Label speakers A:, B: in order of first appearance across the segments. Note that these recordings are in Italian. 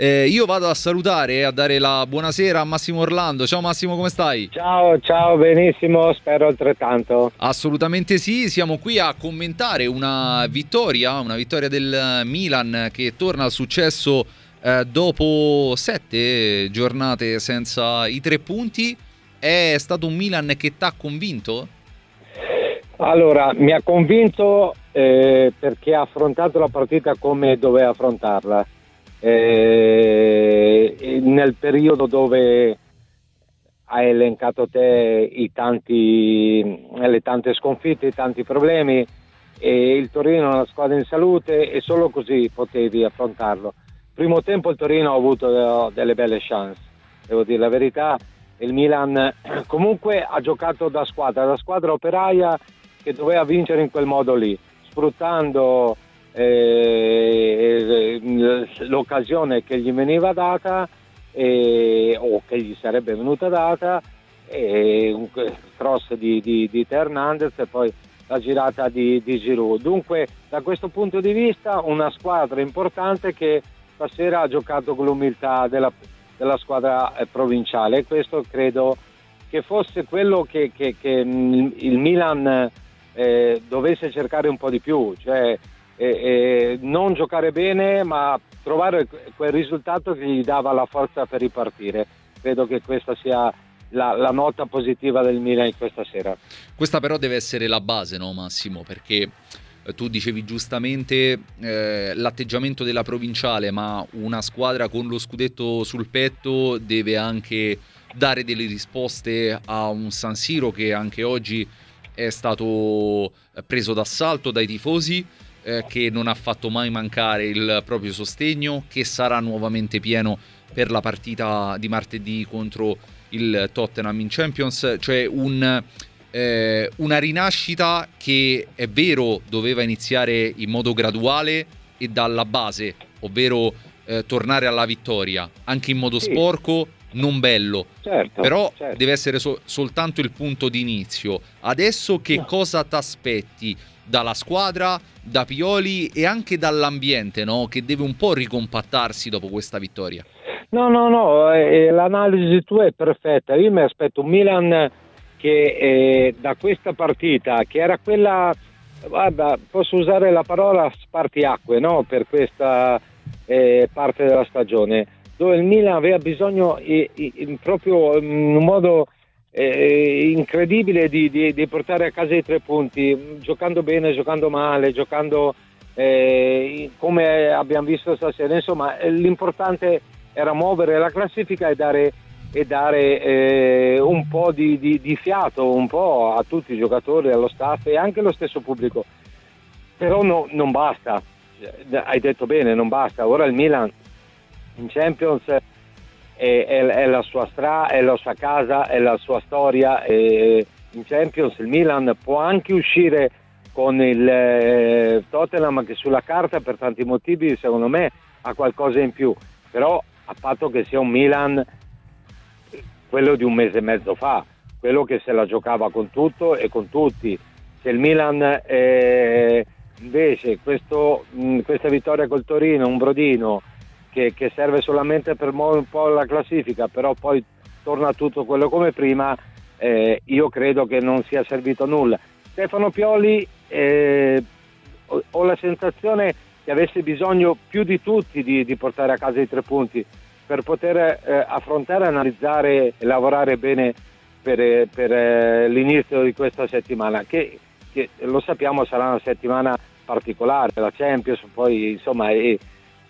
A: Eh, io vado a salutare e a dare la buonasera a Massimo Orlando. Ciao Massimo, come stai?
B: Ciao, ciao, benissimo, spero altrettanto.
A: Assolutamente sì, siamo qui a commentare una vittoria, una vittoria del Milan che torna al successo eh, dopo sette giornate senza i tre punti. È stato un Milan che ti ha convinto?
B: Allora, mi ha convinto eh, perché ha affrontato la partita come doveva affrontarla eh, nel periodo dove hai elencato te i tanti, le tante sconfitte, i tanti problemi e il Torino è una squadra in salute e solo così potevi affrontarlo. Primo tempo il Torino ha avuto delle belle chance, devo dire la verità, il Milan comunque ha giocato da squadra, da squadra operaia che doveva vincere in quel modo lì, sfruttando eh, l'occasione che gli veniva data eh, o che gli sarebbe venuta data e un cross di, di, di Hernandez e poi la girata di, di Giroud. Dunque da questo punto di vista una squadra importante che stasera ha giocato con l'umiltà della, della squadra eh, provinciale questo credo che fosse quello che, che, che il Milan eh, dovesse cercare un po' di più, cioè e, e non giocare bene ma trovare quel risultato che gli dava la forza per ripartire. Credo che questa sia la, la, nota positiva del Milan questa sera.
A: Questa però deve essere la base, no Massimo? Perché eh, tu dicevi giustamente eh, l'atteggiamento della provinciale, ma una squadra con lo scudetto sul petto deve anche dare delle risposte a un San Siro che anche oggi è stato preso d'assalto dai tifosi eh, che non ha fatto mai mancare il proprio sostegno, che sarà nuovamente pieno per la partita di martedì contro il Tottenham in Champions, cioè un, eh, una rinascita che è vero doveva iniziare in modo graduale e dalla base, ovvero eh, tornare alla vittoria, anche in modo sì. sporco, non bello, certo, però certo. deve essere so- soltanto il punto di inizio. Adesso che no. cosa ti aspetti? Dalla squadra, da Pioli e anche dall'ambiente, no? che deve un po' ricompattarsi dopo questa vittoria.
B: No, no, no, eh, l'analisi tua è perfetta. Io mi aspetto un Milan che eh, da questa partita, che era quella, guarda, posso usare la parola spartiacque no? per questa eh, parte della stagione, dove il Milan aveva bisogno proprio in un modo eh, incredibile di, di, di, portare a casa i tre punti, giocando bene, giocando male, giocando eh, come abbiamo visto stasera. Insomma, eh, l'importante era muovere la classifica e dare, e dare eh, un po' di, di, fiato un po' a tutti i giocatori, allo staff e anche allo stesso pubblico. Però no, non basta, hai detto bene, non basta. Ora il Milan in Champions è, è, è, la sua strada, è la sua casa, è la sua storia. in Champions il Milan può anche uscire con il eh, Tottenham che sulla carta per tanti motivi secondo me ha qualcosa in più, però a patto che sia un Milan quello di un mese e mezzo fa, quello che se la giocava con tutto e con tutti. Se il Milan eh, invece questo, mh, questa vittoria col Torino, un brodino, che, che serve solamente per muovere un po' la classifica, però poi torna tutto quello come prima, eh, io credo che non sia servito a nulla. Stefano Pioli eh, ho la sensazione che avesse bisogno più di tutti di, di portare a casa i tre punti per poter eh, affrontare, analizzare e lavorare bene per, per eh, l'inizio di questa settimana, che, che, lo sappiamo sarà una settimana particolare, la Champions, poi insomma... È,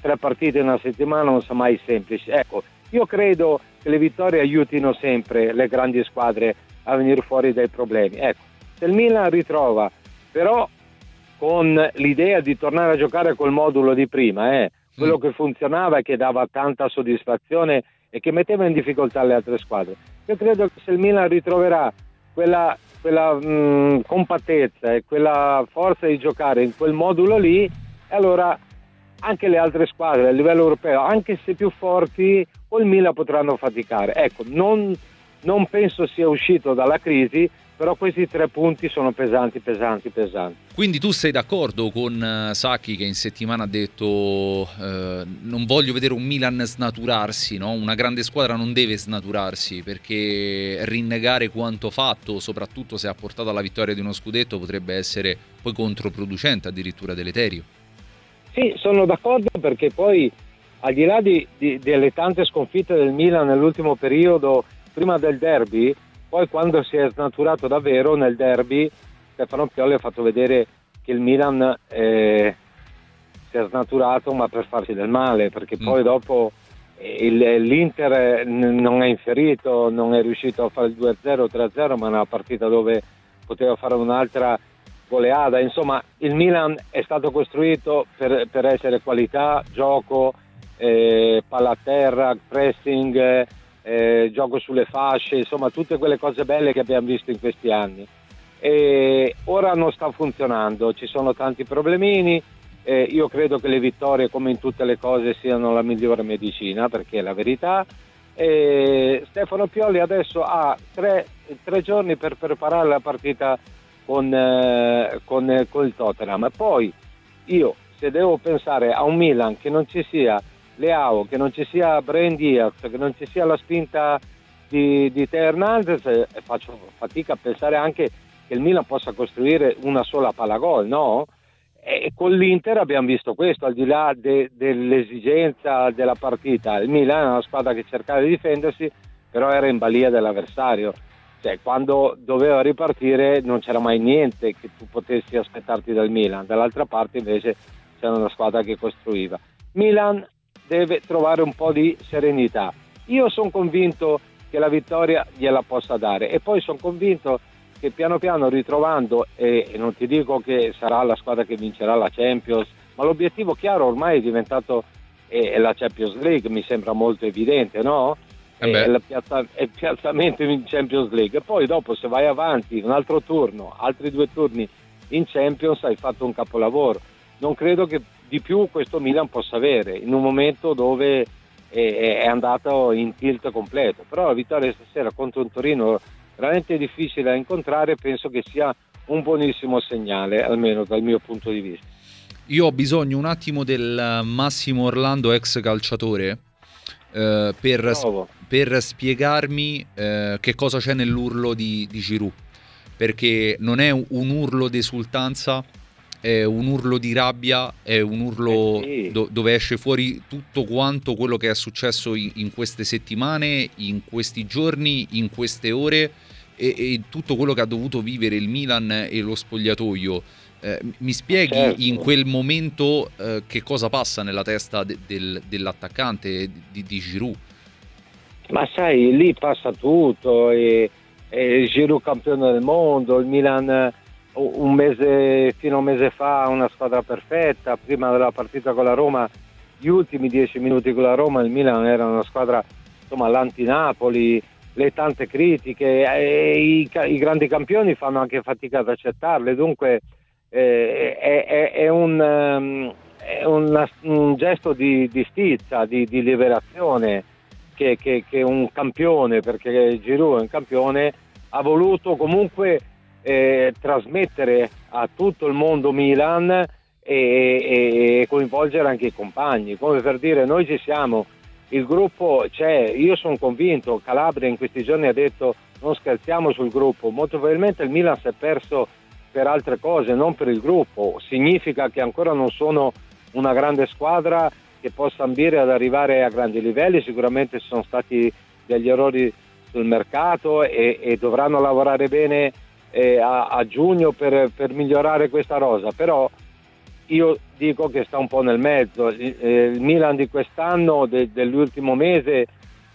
B: tre partite in una settimana non sono mai semplici. Ecco, io credo che le vittorie aiutino sempre le grandi squadre a venire fuori dai problemi. Ecco, se il Milan ritrova però con l'idea di tornare a giocare col modulo di prima, eh, quello mm. che funzionava e che dava tanta soddisfazione e che metteva in difficoltà le altre squadre. Io credo che se il Milan ritroverà quella, quella mh, mm, compattezza e quella forza di giocare in quel modulo lì, allora anche le altre squadre a livello europeo, anche se più forti, il Milan potranno faticare. Ecco, non, non penso sia uscito dalla crisi, però questi tre punti sono pesanti, pesanti, pesanti.
A: Quindi tu sei d'accordo con uh, Sacchi che in settimana ha detto uh, non voglio vedere un Milan snaturarsi, no? una grande squadra non deve snaturarsi perché rinnegare quanto fatto, soprattutto se ha portato alla vittoria di uno scudetto, potrebbe essere poi controproducente, addirittura deleterio.
B: Sì, sono d'accordo perché poi al di là di, di, delle tante sconfitte del Milan nell'ultimo periodo, prima del derby, poi quando si è snaturato davvero nel derby, Stefano Pioli ha fatto vedere che il Milan eh, si è snaturato ma per farsi del male, perché mm. poi dopo eh, il, l'Inter non è inferito, non è riuscito a fare il 2-0, 3-0, ma è una partita dove poteva fare un'altra goleada. Insomma, il Milan è stato costruito per, per essere qualità, gioco, eh, palla a terra, pressing, eh, gioco sulle fasce, insomma tutte quelle cose belle che abbiamo visto in questi anni. E ora non sta funzionando, ci sono tanti problemini, eh, io credo che le vittorie come in tutte le cose siano la migliore medicina perché è la verità. E Stefano Pioli adesso ha tre, tre, giorni per preparare la partita con, eh, con, con il Tottenham. Poi io se devo pensare a un Milan che non ci sia Leao, che non ci sia Brian Diaz, che non ci sia la spinta di, di Teo Hernandez, eh, faccio fatica a pensare anche che il Milan possa costruire una sola palla gol, no? E con l'Inter abbiamo visto questo, al di là de, dell'esigenza della partita. Il Milan è una squadra che cercava di difendersi, però era in balia dell'avversario. Cioè, quando doveva ripartire non c'era mai niente che tu potessi aspettarti dal Milan. Dall'altra parte invece c'era una squadra che costruiva. Milan deve trovare un po' di serenità. Io sono convinto che la vittoria gliela possa dare e poi sono convinto che piano piano ritrovando, e, non ti dico che sarà la squadra che vincerà la Champions, ma l'obiettivo chiaro ormai è diventato eh, la Champions League, mi sembra molto evidente, no?
A: Eh il,
B: piazza, il piazzamento in Champions League. E poi dopo se vai avanti un altro turno, altri due turni in Champions, hai fatto un capolavoro. Non credo che di più questo Milan possa avere in un momento dove è, è andato in tilt completo. Però la vittoria stasera contro un Torino veramente difficile da incontrare penso che sia un buonissimo segnale, almeno dal mio punto di vista.
A: Io ho bisogno un attimo del Massimo Orlando, ex calciatore, eh, per, per, spiegarmi eh, che cosa c'è nell'urlo di, di Giroud. Perché non è un urlo d'esultanza, è un urlo di rabbia, è un urlo eh sì. do- dove esce fuori tutto quanto quello che è successo in, in queste settimane, in questi giorni, in queste ore e, e, tutto quello che ha dovuto vivere il Milan e lo spogliatoio. Eh, mi spieghi certo. in quel momento eh, che cosa passa nella testa de- del, dell'attaccante di, di Giroud?
B: Ma sai, lì passa tutto, e, e Giroud campione del mondo, il Milan un mese, fino a un mese fa una squadra perfetta, prima della partita con la Roma, gli ultimi dieci minuti con la Roma, il Milan era una squadra insomma l'anti-Napoli, le tante critiche, i, i, grandi campioni fanno anche fatica ad accettarle, dunque eh, è, è, è, un, um, è una, un, gesto di, di stizza, di, di liberazione che, che, che un campione, perché Giroud è un campione, ha voluto comunque eh, trasmettere a tutto il mondo Milan e, e, e, coinvolgere anche i compagni, come per dire noi ci siamo, il gruppo c'è, io sono convinto, Calabria in questi giorni ha detto non scherziamo sul gruppo, molto probabilmente il Milan si è perso per altre cose, non per il gruppo, significa che ancora non sono una grande squadra che possa ambire ad arrivare a grandi livelli, sicuramente ci sono stati degli errori sul mercato e, e dovranno lavorare bene eh, a, a, giugno per, per, migliorare questa rosa, però io dico che sta un po' nel mezzo. Il, eh, il Milan di quest'anno, de, dell'ultimo mese,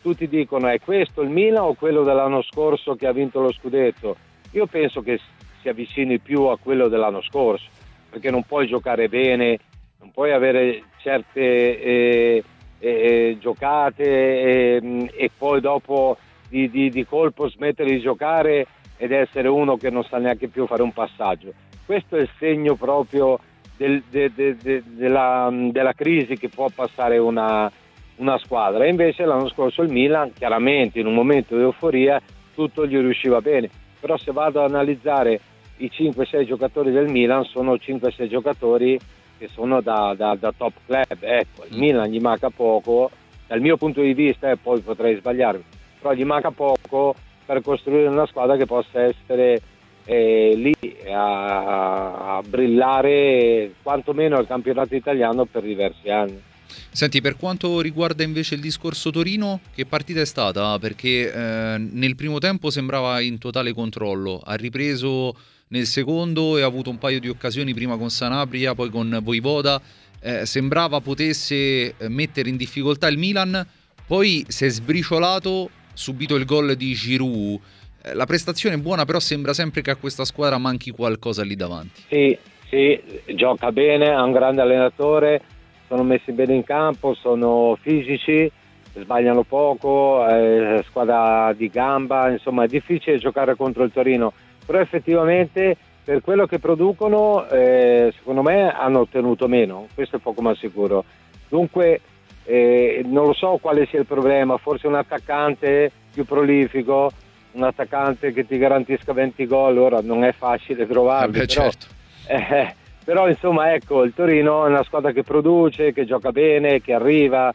B: tutti dicono è questo il Milan o quello dell'anno scorso che ha vinto lo scudetto? Io penso che si avvicini più a quello dell'anno scorso, perché non puoi giocare bene, non puoi avere certe eh, eh, giocate eh, e poi dopo di, di, di colpo smettere di giocare ed essere uno che non sa neanche più fare un passaggio. Questo è il segno proprio del, de, de, de, della, della, crisi che può passare una, una squadra. E invece l'anno scorso il Milan, chiaramente in un momento di euforia, tutto gli riusciva bene. Però se vado ad analizzare i 5-6 giocatori del Milan, sono 5-6 giocatori che sono da, da, da top club. Ecco, il. Milan gli manca poco, dal mio punto di vista, e poi potrei sbagliarmi, però gli manca poco per costruire una squadra che possa essere eh, lì a, a brillare quantomeno al campionato italiano per diversi anni.
A: Senti, per quanto riguarda invece il discorso Torino, che partita è stata? Perché eh, nel primo tempo sembrava in totale controllo, ha ripreso nel secondo e ha avuto un paio di occasioni prima con Sanabria, poi con Voivoda, eh, sembrava potesse eh, mettere in difficoltà il Milan, poi si è sbriciolato, subito il gol di Giroud. Eh, la prestazione è buona, però sembra sempre che a questa squadra manchi qualcosa lì davanti.
B: Sì, sì, gioca bene, ha un grande allenatore, sono messi bene in campo, sono fisici, sbagliano poco, eh, squadra di gamba, insomma è difficile giocare contro il Torino, però effettivamente per quello che producono eh, secondo me hanno ottenuto meno, questo è poco ma sicuro. Dunque eh, non lo so quale sia il problema, forse un attaccante più prolifico, un attaccante che ti garantisca 20 gol, ora non è facile trovarlo. Eh però, certo. eh, però insomma ecco, il Torino è una squadra che produce, che gioca bene, che arriva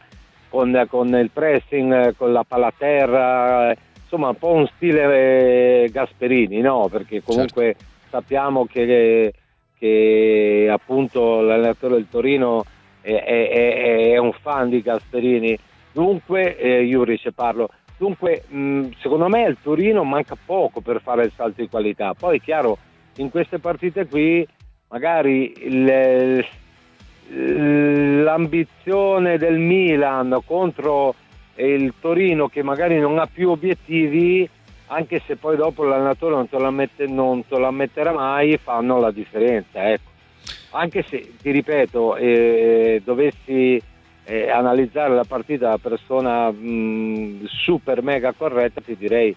B: con, con il pressing, con la palla a terra, insomma un po' un stile eh, Gasperini, no? Perché comunque... Certo sappiamo che, che appunto l'allenatore del Torino è, è, è, un fan di Gasperini, dunque, eh, Juric parlo, dunque mh, secondo me il Torino manca poco per fare il salto di qualità, poi chiaro in queste partite qui magari il, l'ambizione del Milan contro il Torino che magari non ha più obiettivi anche se poi dopo l'allenatore non te lo, ammette, non te lo ammetterà mai, fanno la differenza. Ecco. Anche se, ti ripeto, eh, dovessi eh, analizzare la partita da persona mh, super mega corretta, ti direi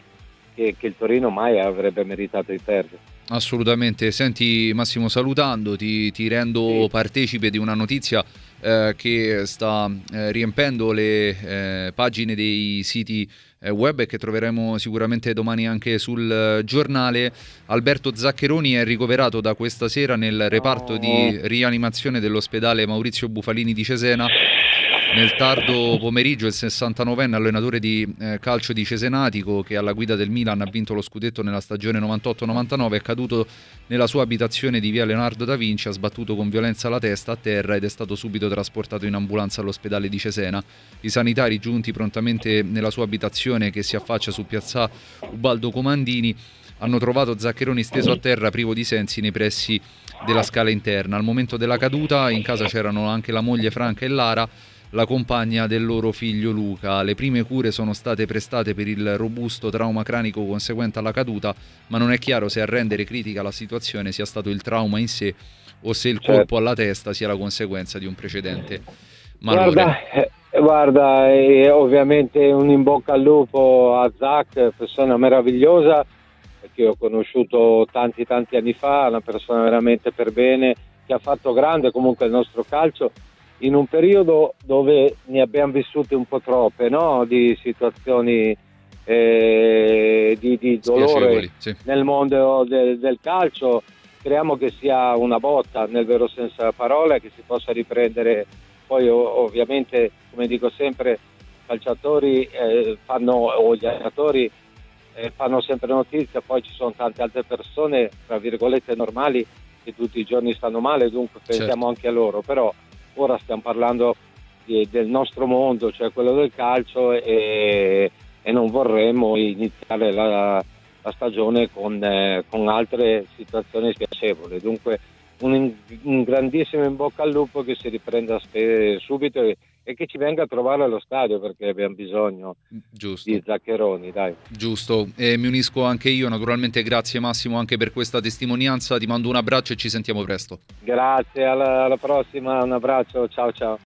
B: che, che il Torino mai avrebbe meritato di perdere.
A: Assolutamente, senti Massimo salutando, ti, ti rendo sì. partecipe di una notizia eh, che sta eh, riempendo le eh, pagine dei siti eh, web e che troveremo sicuramente domani anche sul eh, giornale. Alberto Zaccheroni è ricoverato da questa sera nel reparto di rianimazione dell'ospedale Maurizio Bufalini di Cesena. Nel tardo pomeriggio il 69enne allenatore di eh, calcio di Cesenatico che alla guida del Milan ha vinto lo scudetto nella stagione 98-99 è caduto nella sua abitazione di via Leonardo da Vinci, ha sbattuto con violenza la testa a terra ed è stato subito trasportato in ambulanza all'ospedale di Cesena. I sanitari giunti prontamente nella sua abitazione che si affaccia su piazza Ubaldo Comandini hanno trovato Zaccheroni steso a terra privo di sensi nei pressi della scala interna. Al momento della caduta in casa c'erano anche la moglie Franca e Lara la compagna del loro figlio Luca. Le prime cure sono state prestate per il robusto trauma cranico conseguente alla caduta, ma non è chiaro se a rendere critica la situazione sia stato il trauma in sé o se il colpo certo. alla testa sia la conseguenza di un precedente malore.
B: Guarda, eh, guarda eh, ovviamente un in bocca al lupo a Zach, persona meravigliosa, che ho conosciuto tanti tanti anni fa, una persona veramente per bene, che ha fatto grande comunque il nostro calcio in un periodo dove ne abbiamo vissute un po' troppe, no? di situazioni eh, di, di, dolore sì. nel mondo del, del, calcio, speriamo che sia una botta nel vero senso della parola che si possa riprendere. Poi ovviamente, come dico sempre, i calciatori eh, fanno, o gli allenatori eh, fanno sempre notizia, poi ci sono tante altre persone, tra virgolette, normali che tutti i giorni stanno male, dunque pensiamo certo. anche a loro, però ora stiamo parlando del nostro mondo, cioè quello del calcio e, e non vorremmo iniziare la, la stagione con, eh, con, altre situazioni spiacevoli. Dunque un, un, grandissimo in bocca al lupo che si riprenda subito e, e che ci venga a trovare allo stadio perché abbiamo bisogno Giusto. di Zaccheroni. Dai.
A: Giusto, e mi unisco anche io, naturalmente grazie Massimo anche per questa testimonianza, ti mando un abbraccio e ci sentiamo presto.
B: Grazie, alla, alla prossima, un abbraccio, ciao ciao.